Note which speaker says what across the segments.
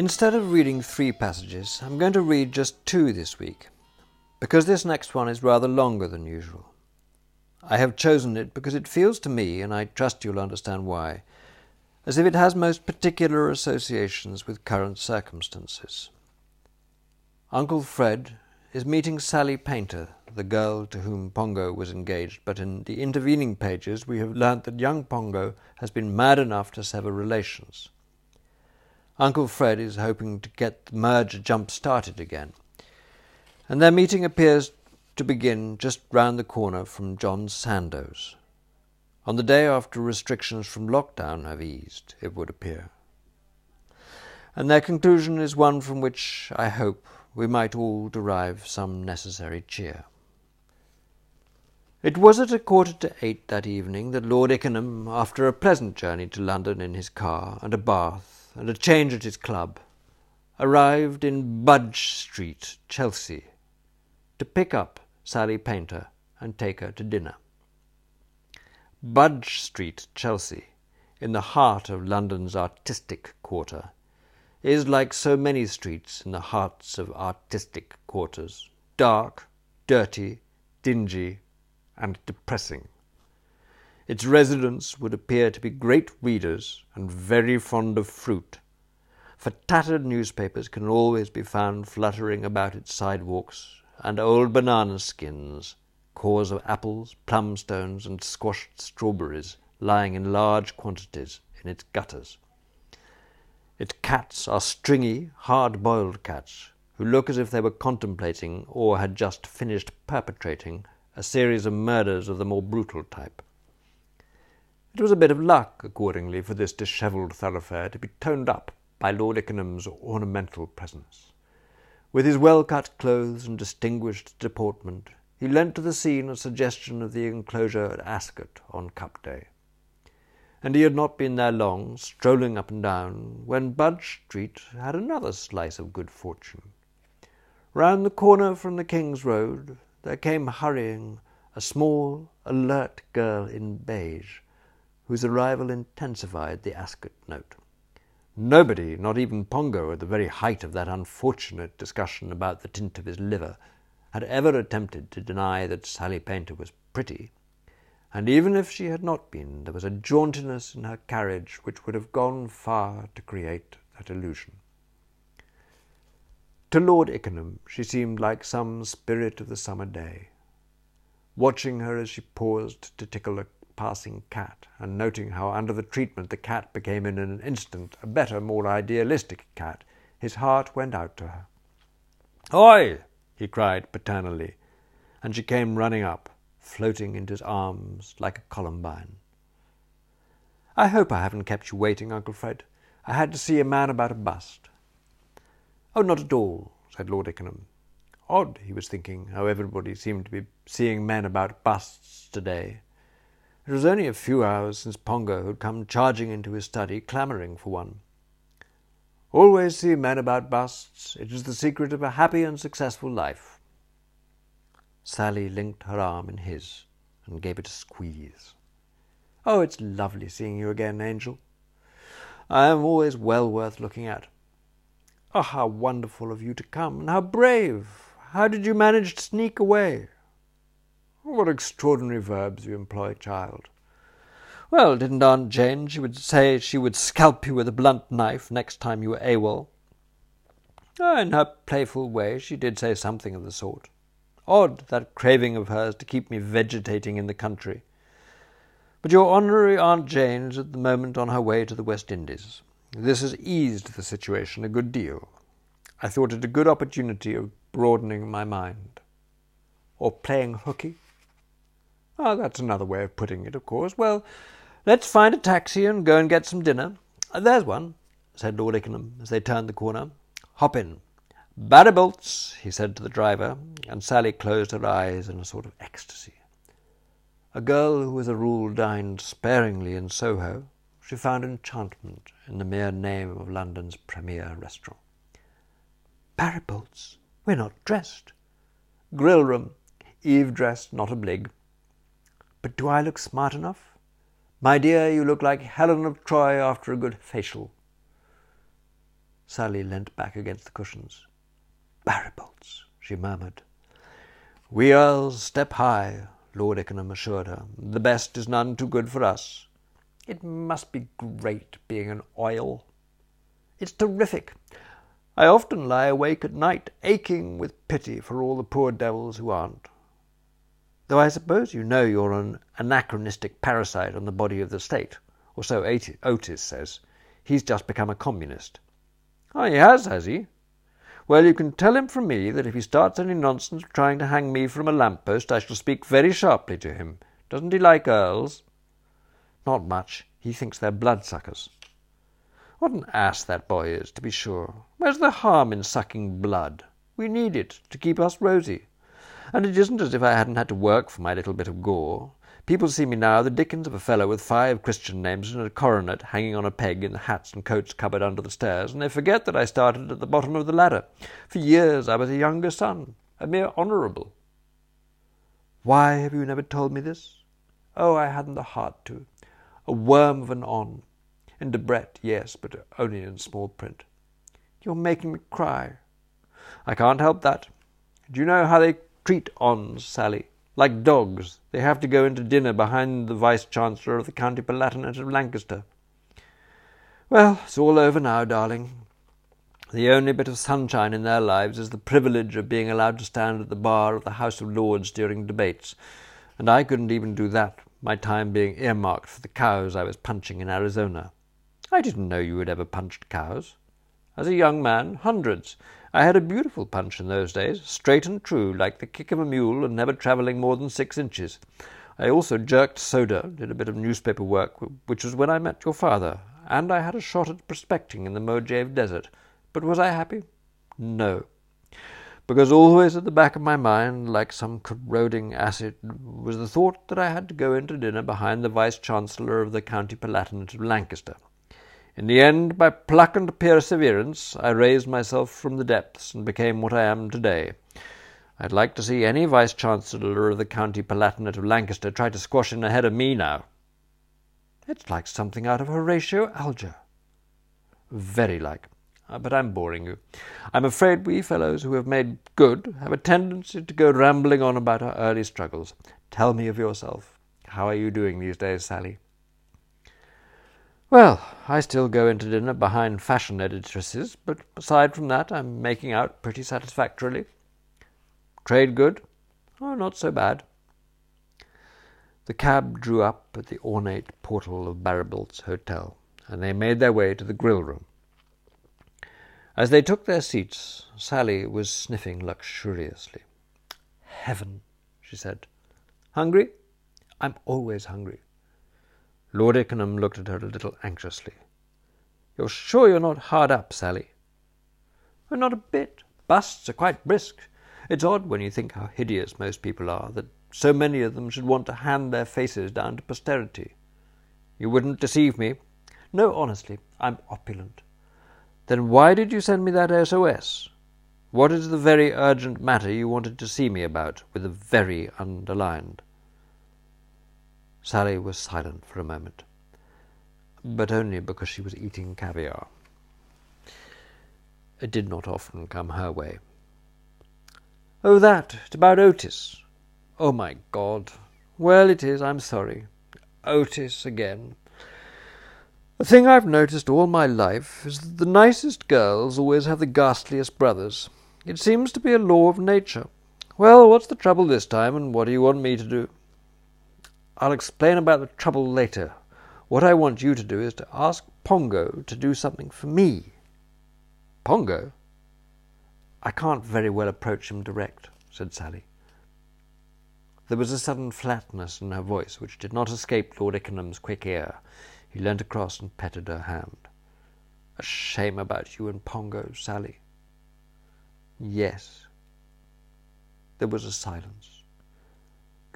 Speaker 1: Instead of reading three passages, I'm going to read just two this week, because this next one is rather longer than usual. I have chosen it because it feels to me, and I trust you'll understand why, as if it has most particular associations with current circumstances. Uncle Fred is meeting Sally Painter, the girl to whom Pongo was engaged, but in the intervening pages we have learnt that young Pongo has been mad enough to sever relations. Uncle Fred is hoping to get the merger jump started again, and their meeting appears to begin just round the corner from John Sandoe's. On the day after restrictions from lockdown have eased, it would appear. And their conclusion is one from which I hope we might all derive some necessary cheer. It was at a quarter to eight that evening that Lord Ickenham, after a pleasant journey to London in his car and a bath and a change at his club, arrived in Budge Street, Chelsea, to pick up Sally Painter and take her to dinner. Budge Street, Chelsea, in the heart of London's artistic quarter, is like so many streets in the hearts of artistic quarters dark, dirty, dingy, and depressing. Its residents would appear to be great readers and very fond of fruit, for tattered newspapers can always be found fluttering about its sidewalks, and old banana skins, cores of apples, plum stones, and squashed strawberries lying in large quantities in its gutters. Its cats are stringy, hard boiled cats who look as if they were contemplating or had just finished perpetrating a series of murders of the more brutal type. It was a bit of luck, accordingly, for this dishevelled thoroughfare to be toned up by Lord Ickenham's ornamental presence. With his well cut clothes and distinguished deportment, he lent to the scene a suggestion of the enclosure at Ascot on Cup Day. And he had not been there long, strolling up and down, when Budge Street had another slice of good fortune. Round the corner from the King's Road, there came hurrying a small, alert girl in beige, whose arrival intensified the Ascot note. Nobody, not even Pongo, at the very height of that unfortunate discussion about the tint of his liver, had ever attempted to deny that Sally Painter was pretty, and even if she had not been, there was a jauntiness in her carriage which would have gone far to create that illusion. To Lord Ickenham she seemed like some spirit of the summer day. Watching her as she paused to tickle a passing cat, and noting how under the treatment the cat became in an instant a better, more idealistic cat, his heart went out to her. Oi! he cried paternally, and she came running up, floating into his arms like a columbine. I hope I haven't kept you waiting, Uncle Fred. I had to see a man about a bust. Oh, not at all, said Lord Ickenham. Odd, he was thinking, how everybody seemed to be seeing men about busts today. It was only a few hours since Pongo had come charging into his study, clamouring for one. Always see men about busts. It is the secret of a happy and successful life. Sally linked her arm in his and gave it a squeeze. Oh, it's lovely seeing you again, Angel. I am always well worth looking at. Oh, how wonderful of you to come, and how brave! How did you manage to sneak away? What extraordinary verbs you employ, child. Well, didn't Aunt Jane, she would say she would scalp you with a blunt knife next time you were AWOL? Oh, in her playful way, she did say something of the sort. Odd, that craving of hers to keep me vegetating in the country. But your honorary Aunt Jane is at the moment on her way to the West Indies. This has eased the situation a good deal. I thought it a good opportunity of broadening my mind. Or playing hooky. Oh, that's another way of putting it, of course. Well, let's find a taxi and go and get some dinner. There's one, said Lord Ickenham as they turned the corner. Hop in. Barribault's, he said to the driver, and Sally closed her eyes in a sort of ecstasy. A girl who as a rule dined sparingly in Soho she found enchantment in the mere name of London's premier restaurant. Barribault's, we're not dressed. Grill room, Eve dressed, not a blig. But do I look smart enough? My dear, you look like Helen of Troy after a good facial. Sally leant back against the cushions. Barribault's, she murmured. We'll step high, Lord Ickenham assured her. The best is none too good for us. It must be great being an earl. It's terrific. I often lie awake at night, aching with pity for all the poor devils who aren't. Though I suppose you know you're an anachronistic parasite on the body of the state, or so Otis says. He's just become a communist. Oh, he has, has he? Well, you can tell him from me that if he starts any nonsense trying to hang me from a lamp post, I shall speak very sharply to him. Doesn't he like earls? Not much. He thinks they're bloodsuckers. What an ass that boy is, to be sure. Where's the harm in sucking blood? We need it to keep us rosy. And it isn't as if I hadn't had to work for my little bit of gore. People see me now the dickens of a fellow with five Christian names and a coronet hanging on a peg in the hats and coats cupboard under the stairs, and they forget that I started at the bottom of the ladder. For years I was a younger son, a mere honourable. Why have you never told me this? Oh, I hadn't the heart to. A worm of an Hon. In Debrett, yes, but only in small print. You're making me cry. I can't help that. Do you know how they treat Hons, Sally. Like dogs, they have to go into dinner behind the Vice Chancellor of the County Palatinate of Lancaster. Well, it's all over now, darling. The only bit of sunshine in their lives is the privilege of being allowed to stand at the bar of the House of Lords during debates, and I couldn't even do that, my time being earmarked for the cows I was punching in Arizona. I didn't know you had ever punched cows. As a young man, hundreds, I had a beautiful punch in those days, straight and true, like the kick of a mule, and never travelling more than six inches. I also jerked soda, did a bit of newspaper work, which was when I met your father, and I had a shot at prospecting in the Mojave Desert. But was I happy? No. Because always at the back of my mind, like some corroding acid, was the thought that I had to go into dinner behind the Vice Chancellor of the County Palatinate of Lancaster. In the end, by pluck and perseverance, I raised myself from the depths and became what I am today. I'd like to see any Vice Chancellor of the County Palatinate of Lancaster try to squash in ahead of me now. It's like something out of Horatio Alger. Very like. Uh, but I'm boring you. I'm afraid we fellows who have made good have a tendency to go rambling on about our early struggles. Tell me of yourself. How are you doing these days, Sally? Well, I still go into dinner behind fashion editrices, but aside from that, I'm making out pretty satisfactorily. Trade good? Oh, not so bad. The cab drew up at the ornate portal of Barribault's Hotel, and they made their way to the grill room. As they took their seats, Sally was sniffing luxuriously. Heaven, she said. Hungry? I'm always hungry. Lord Ickenham looked at her a little anxiously. You're sure you're not hard up, Sally? Oh, not a bit. Busts are quite brisk. It's odd when you think how hideous most people are, that so many of them should want to hand their faces down to posterity. You wouldn't deceive me? No, honestly, I'm opulent. Then why did you send me that SOS? What is the very urgent matter you wanted to see me about, with the very underlined? Sally was silent for a moment, but only because she was eating caviar. It did not often come her way. Oh, that, it's about Otis. Oh, my God. Well, it is, I'm sorry. Otis again. The thing I've noticed all my life is that the nicest girls always have the ghastliest brothers. It seems to be a law of nature. Well, what's the trouble this time, and what do you want me to do? I'll explain about the trouble later. What I want you to do is to ask Pongo to do something for me. Pongo? I can't very well approach him direct, said Sally. There was a sudden flatness in her voice which did not escape Lord Ickenham's quick ear. He leant across and petted her hand. A shame about you and Pongo, Sally. Yes. There was a silence.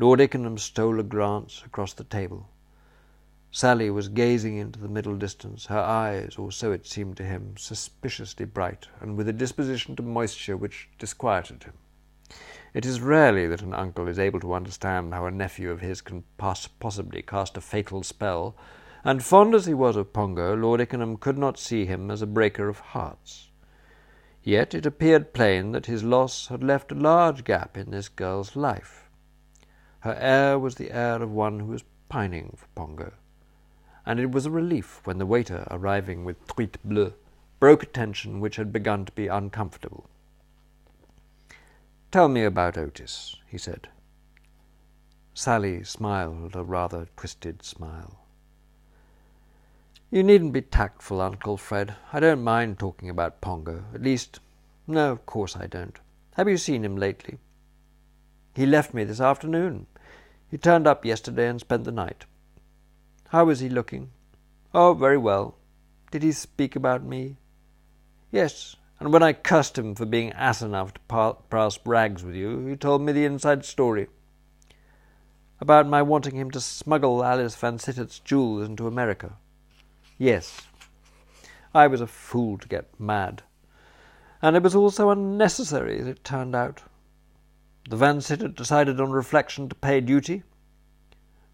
Speaker 1: Lord Ickenham stole a glance across the table. Sally was gazing into the middle distance, her eyes, or so it seemed to him, suspiciously bright, and with a disposition to moisture which disquieted him. It is rarely that an uncle is able to understand how a nephew of his can pass, possibly cast a fatal spell, and fond as he was of Pongo, Lord Ickenham could not see him as a breaker of hearts. Yet it appeared plain that his loss had left a large gap in this girl's life. Her air was the air of one who is pining for Pongo, and it was a relief when the waiter, arriving with truite bleue, broke a tension which had begun to be uncomfortable. Tell me about Otis, he said. Sally smiled a rather twisted smile. You needn't be tactful, Uncle Fred. I don't mind talking about Pongo. At least, no, of course I don't. Have you seen him lately? He left me this afternoon. He turned up yesterday and spent the night. How is he looking? Oh, very well. Did he speak about me? Yes, and when I cursed him for being ass enough to pass rags with you, he told me the inside story. About my wanting him to smuggle Alice Vansittart's jewels into America. Yes, I was a fool to get mad. And it was all so unnecessary, as it turned out. The Vansittart decided on reflection to pay duty?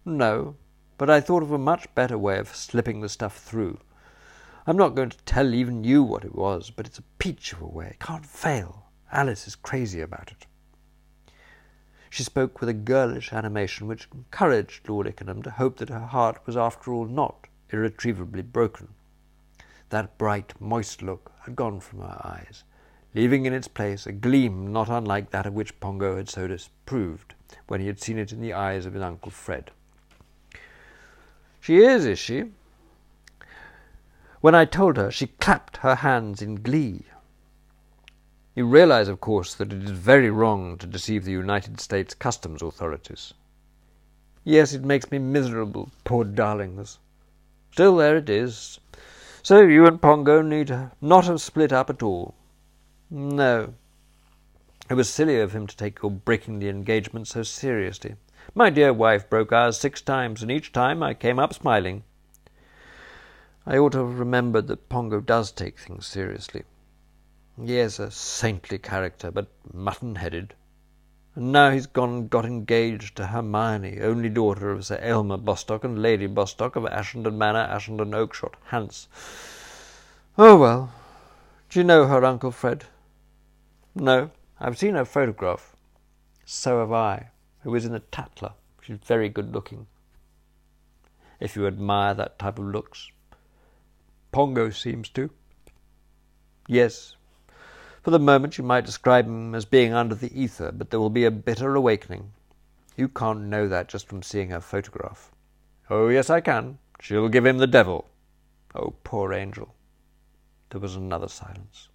Speaker 1: No, but I thought of a much better way of slipping the stuff through. I'm not going to tell even you what it was, but it's a peach of a way. It can't fail. Alice is crazy about it. She spoke with a girlish animation which encouraged Lord Ickenham to hope that her heart was after all not irretrievably broken. That bright, moist look had gone from her eyes, leaving in its place a gleam not unlike that of which Pongo had so disapproved when he had seen it in the eyes of his Uncle Fred. She is, is she? When I told her, she clapped her hands in glee. You realize, of course, that it is very wrong to deceive the United States customs authorities. Yes, it makes me miserable, poor darlings. Still, there it is. So you and Pongo need not have split up at all. No. It was silly of him to take your breaking the engagement so seriously. My dear wife broke ours six times, and each time I came up smiling. I ought to have remembered that Pongo does take things seriously. He is a saintly character, but mutton-headed. And now he's gone and got engaged to Hermione, only daughter of Sir Aylmer Bostock and Lady Bostock of Ashenden Manor, Ashenden Oakshot, Hants. Oh, well. Do you know her, Uncle Fred? No, I've seen her photograph. So have I, who is in the Tatler. She's very good looking. If you admire that type of looks. Pongo seems to. Yes, for the moment you might describe him as being under the ether, but there will be a bitter awakening. You can't know that just from seeing her photograph. Oh, yes, I can. She'll give him the devil. Oh, poor angel. There was another silence.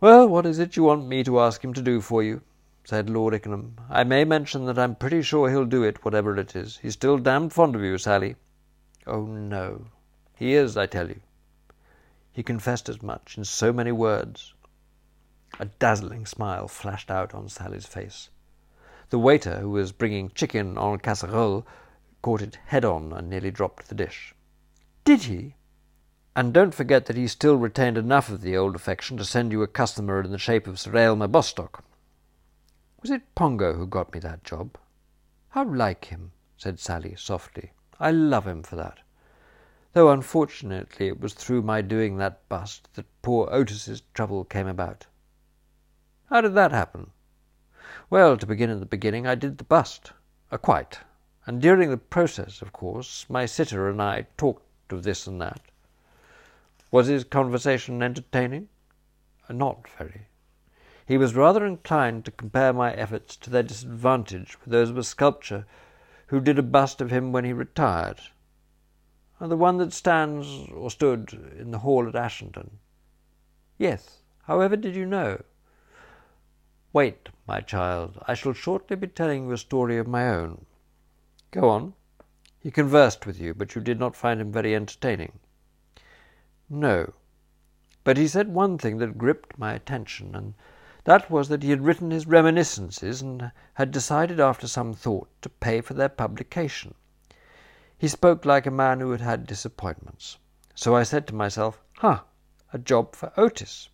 Speaker 1: Well, what is it you want me to ask him to do for you? said Lord Ickenham. I may mention that I'm pretty sure he'll do it, whatever it is. He's still damned fond of you, Sally. Oh, no. He is, I tell you. He confessed as much in so many words. A dazzling smile flashed out on Sally's face. The waiter, who was bringing chicken en casserole, caught it head on and nearly dropped the dish. Did he? And don't forget that he still retained enough of the old affection to send you a customer in the shape of Sir Aylmer Bostock. Was it Pongo who got me that job? How like him, said Sally softly. I love him for that. Though unfortunately it was through my doing that bust that poor Otis's trouble came about. How did that happen? Well, to begin at the beginning, I did the bust. A quite. And during the process, of course, my sitter and I talked of this and that. Was his conversation entertaining? Uh, not very. He was rather inclined to compare my efforts to their disadvantage with those of a sculptor who did a bust of him when he retired. Uh, the one that stands or stood in the hall at Ashenden. Yes. However did you know? Wait, my child, I shall shortly be telling you a story of my own. Go on. He conversed with you, but you did not find him very entertaining. No. But he said one thing that gripped my attention, and that was that he had written his reminiscences and had decided after some thought to pay for their publication. He spoke like a man who had had disappointments. So I said to myself, "Ha! a job for Otis."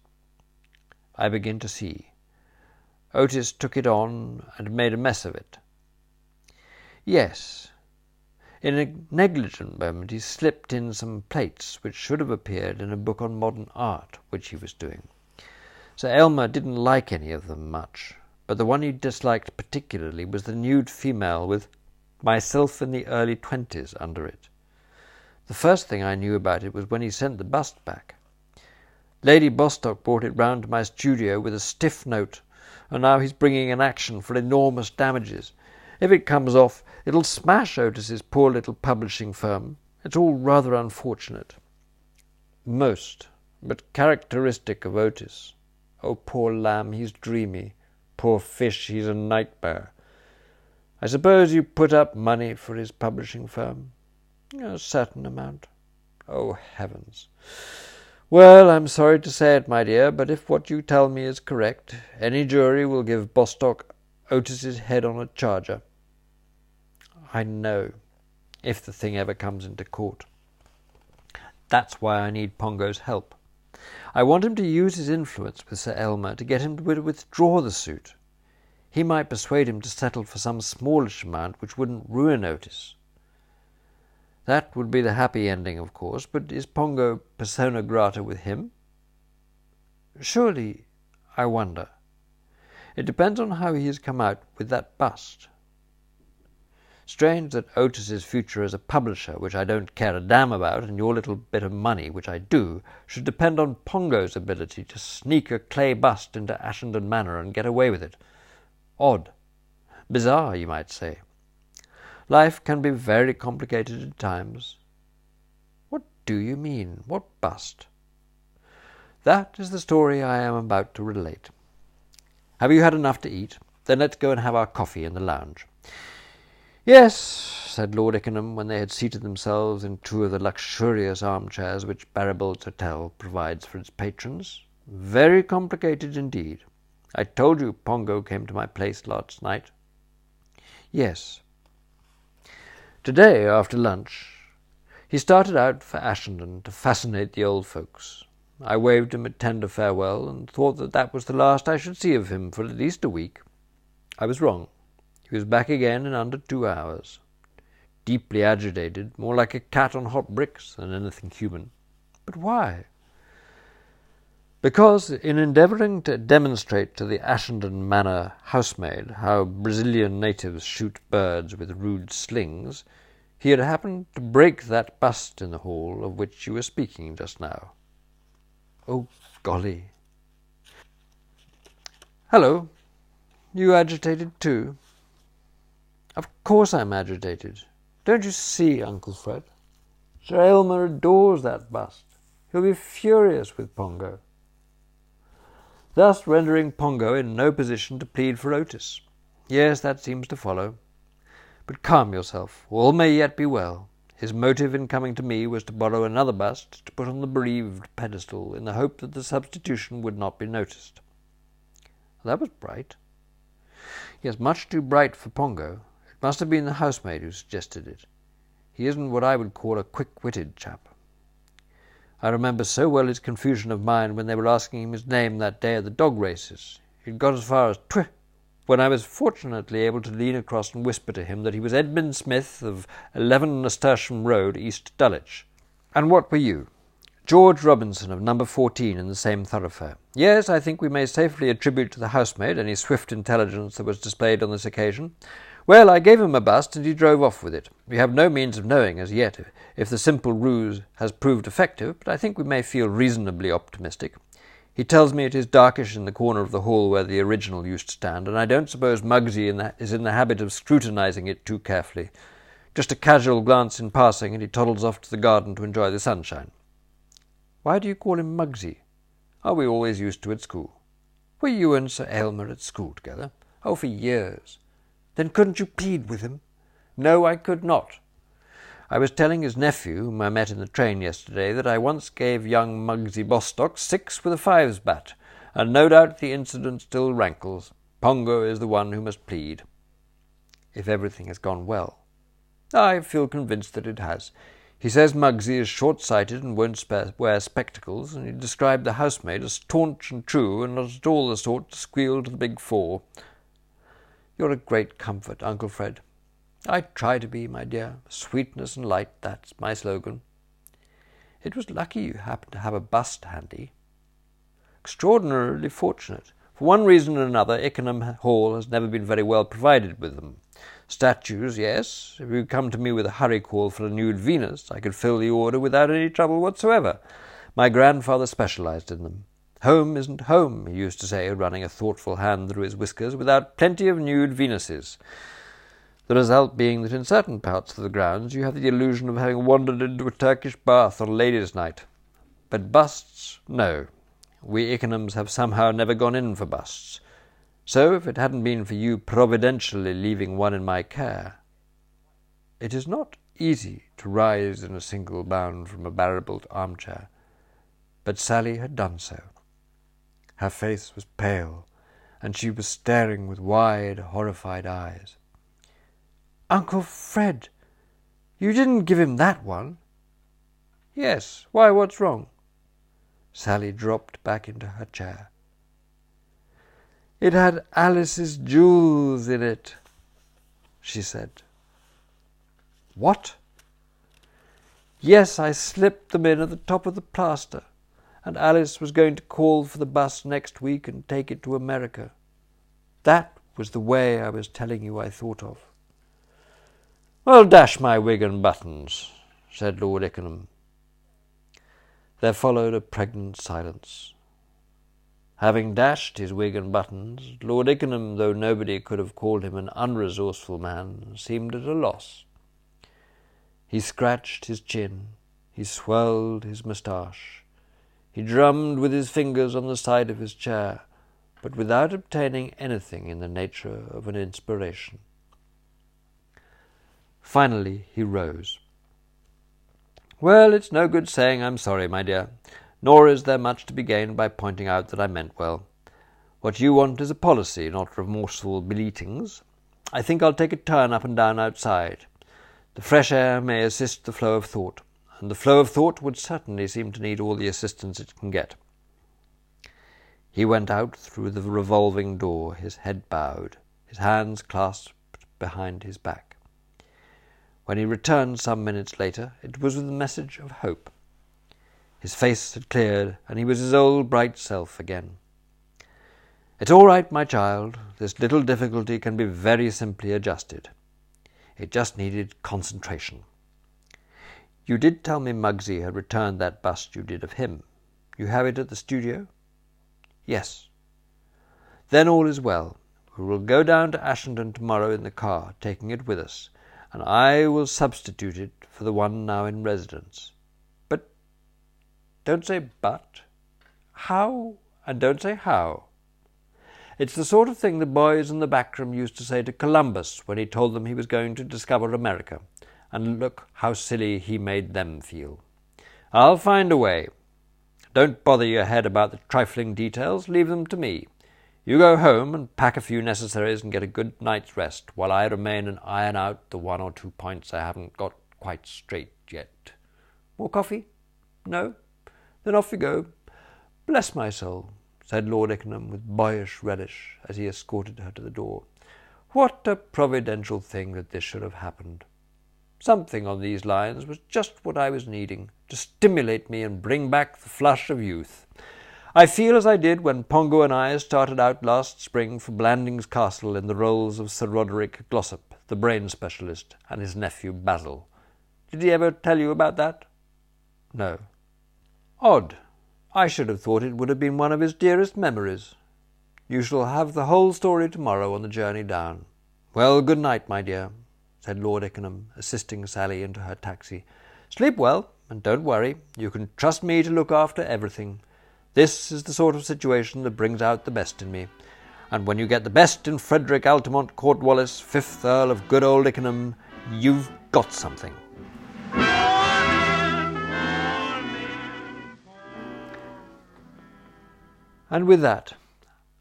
Speaker 1: I begin to see. Otis took it on and made a mess of it. Yes. In a negligent moment he slipped in some plates which should have appeared in a book on modern art which he was doing. Sir Aylmer didn't like any of them much, but the one he disliked particularly was the nude female with myself in the early twenties under it. The first thing I knew about it was when he sent the bust back. Lady Bostock brought it round to my studio with a stiff note, and now he's bringing an action for enormous damages. If it comes off, it'll smash Otis's poor little publishing firm. It's all rather unfortunate. Most, but characteristic of Otis. Oh, poor lamb, he's dreamy. Poor fish, he's a nightmare. I suppose you put up money for his publishing firm? A certain amount. Oh, heavens! Well, I'm sorry to say it, my dear, but if what you tell me is correct, any jury will give Bostock Otis's head on a charger. I know, if the thing ever comes into court. That's why I need Pongo's help. I want him to use his influence with Sir Aylmer to get him to withdraw the suit. He might persuade him to settle for some smallish amount which wouldn't ruin Otis. That would be the happy ending, of course, but is Pongo persona grata with him? Surely, I wonder. It depends on how he has come out with that bust. Strange that Otis's future as a publisher, which I don't care a damn about, and your little bit of money, which I do, should depend on Pongo's ability to sneak a clay bust into Ashenden Manor and get away with it. Odd. Bizarre, you might say. Life can be very complicated at times. What do you mean? What bust? That is the story I am about to relate. Have you had enough to eat? Then let's go and have our coffee in the lounge. Yes, said Lord Ickenham, when they had seated themselves in two of the luxurious armchairs which Barribault's Hotel provides for its patrons. Very complicated indeed. I told you Pongo came to my place last night. Yes, Today, after lunch, he started out for Ashenden to fascinate the old folks. I waved him a tender farewell and thought that that was the last I should see of him for at least a week. I was wrong. He was back again in under two hours. Deeply agitated, more like a cat on hot bricks than anything human. But why? Because, in endeavouring to demonstrate to the Ashenden Manor housemaid how Brazilian natives shoot birds with rude slings, he had happened to break that bust in the hall of which you were speaking just now. Oh, golly! Hello! You agitated too? Of course I'm agitated. Don't you see, Uncle Fred? Sir Aylmer adores that bust. He'll be furious with Pongo thus rendering Pongo in no position to plead for Otis. Yes, that seems to follow. But calm yourself. All may yet be well. His motive in coming to me was to borrow another bust to put on the bereaved pedestal in the hope that the substitution would not be noticed. That was bright. Yes, much too bright for Pongo. It must have been the housemaid who suggested it. He isn't what I would call a quick-witted chap. I remember so well his confusion of mind when they were asking him his name that day at the dog races. He had got as far as twi, when I was fortunately able to lean across and whisper to him that he was Edmund Smith of 11 Nasturtium Road, East Dulwich. And what were you? George Robinson of number 14 in the same thoroughfare. Yes, I think we may safely attribute to the housemaid any swift intelligence that was displayed on this occasion. Well, I gave him a bust, and he drove off with it. We have no means of knowing as yet if the simple ruse has proved effective, but I think we may feel reasonably optimistic. He tells me it is darkish in the corner of the hall where the original used to stand, and I don't suppose Mugsy in the, is in the habit of scrutinizing it too carefully. Just a casual glance in passing, and he toddles off to the garden to enjoy the sunshine. Why do you call him Mugsy? Are we always used to at school? Were you and Sir Aylmer at school together? Oh, for years. Then couldn't you plead with him? No, I could not. I was telling his nephew, whom I met in the train yesterday, that I once gave young Mugsy Bostock six with a fives bat, and no doubt the incident still rankles. Pongo is the one who must plead. If everything has gone well. I feel convinced that it has. He says Mugsy is short-sighted and won't wear spectacles, and he described the housemaid as staunch and true, and not at all the sort to squeal to the big four. You're a great comfort, Uncle Fred. I try to be, my dear. Sweetness and light, that's my slogan. It was lucky you happened to have a bust handy. extraordinarily fortunate. For one reason or another, Ickenham Hall has never been very well provided with them. Statues, yes. If you come to me with a hurry call for a nude Venus, I could fill the order without any trouble whatsoever. My grandfather specialized in them. Home isn't home, he used to say, running a thoughtful hand through his whiskers, without plenty of nude Venuses. The result being that in certain parts of the grounds you have the illusion of having wandered into a Turkish bath on ladies' night. But busts, no. We Ickenhams have somehow never gone in for busts. So, if it hadn't been for you providentially leaving one in my care, it is not easy to rise in a single bound from a barrel-built armchair. But Sally had done so. Her face was pale, and she was staring with wide, horrified eyes. Uncle Fred, you didn't give him that one? Yes. Why, what's wrong? Sally dropped back into her chair. It had Alice's jewels in it, she said. What? Yes, I slipped them in at the top of the plaster, and Alice was going to call for the bus next week and take it to America. That was the way I was telling you I thought of. Well, dash my wig and buttons, said Lord Ickenham. There followed a pregnant silence. Having dashed his wig and buttons, Lord Ickenham, though nobody could have called him an unresourceful man, seemed at a loss. He scratched his chin, he swirled his moustache, he drummed with his fingers on the side of his chair, but without obtaining anything in the nature of an inspiration. Finally he rose. Well, it's no good saying I'm sorry, my dear nor is there much to be gained by pointing out that I meant well. What you want is a policy, not remorseful bleatings. I think I'll take a turn up and down outside. The fresh air may assist the flow of thought, and the flow of thought would certainly seem to need all the assistance it can get. He went out through the revolving door, his head bowed, his hands clasped behind his back. When he returned some minutes later, it was with a message of hope. His face had cleared, and he was his old bright self again. It's all right, my child. This little difficulty can be very simply adjusted. It just needed concentration. You did tell me Mugsy had returned that bust you did of him. You have it at the studio? Yes. Then all is well. We will go down to Ashenden tomorrow in the car, taking it with us, and I will substitute it for the one now in residence. But don't say but. How? And don't say how. It's the sort of thing the boys in the back room used to say to Columbus when he told them he was going to discover America, and look how silly he made them feel. I'll find a way. Don't bother your head about the trifling details, leave them to me. You go home and pack a few necessaries and get a good night's rest, while I remain and iron out the one or two points I haven't got quite straight yet. More coffee? No? Then off we go. Bless my soul, said Lord Ickenham with boyish relish as he escorted her to the door. What a providential thing that this should have happened. Something on these lines was just what I was needing to stimulate me and bring back the flush of youth. I feel as I did when Pongo and I started out last spring for Blandings Castle in the roles of Sir Roderick Glossop, the brain specialist, and his nephew Basil. Did he ever tell you about that? No, Odd. I should have thought it would have been one of his dearest memories. You shall have the whole story tomorrow on the journey down. Well, good night, my dear, said Lord Ickenham, assisting Sally into her taxi. Sleep well, and don't worry. You can trust me to look after everything. This is the sort of situation that brings out the best in me. And when you get the best in Frederick Altamont Cornwallis, fifth Earl of good old Ickenham, you've got something. And with that,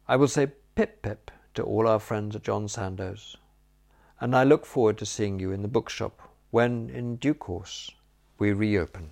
Speaker 1: I will say pip pip to all our friends at John Sandoe's, and I look forward to seeing you in the bookshop when, in due course, we reopen.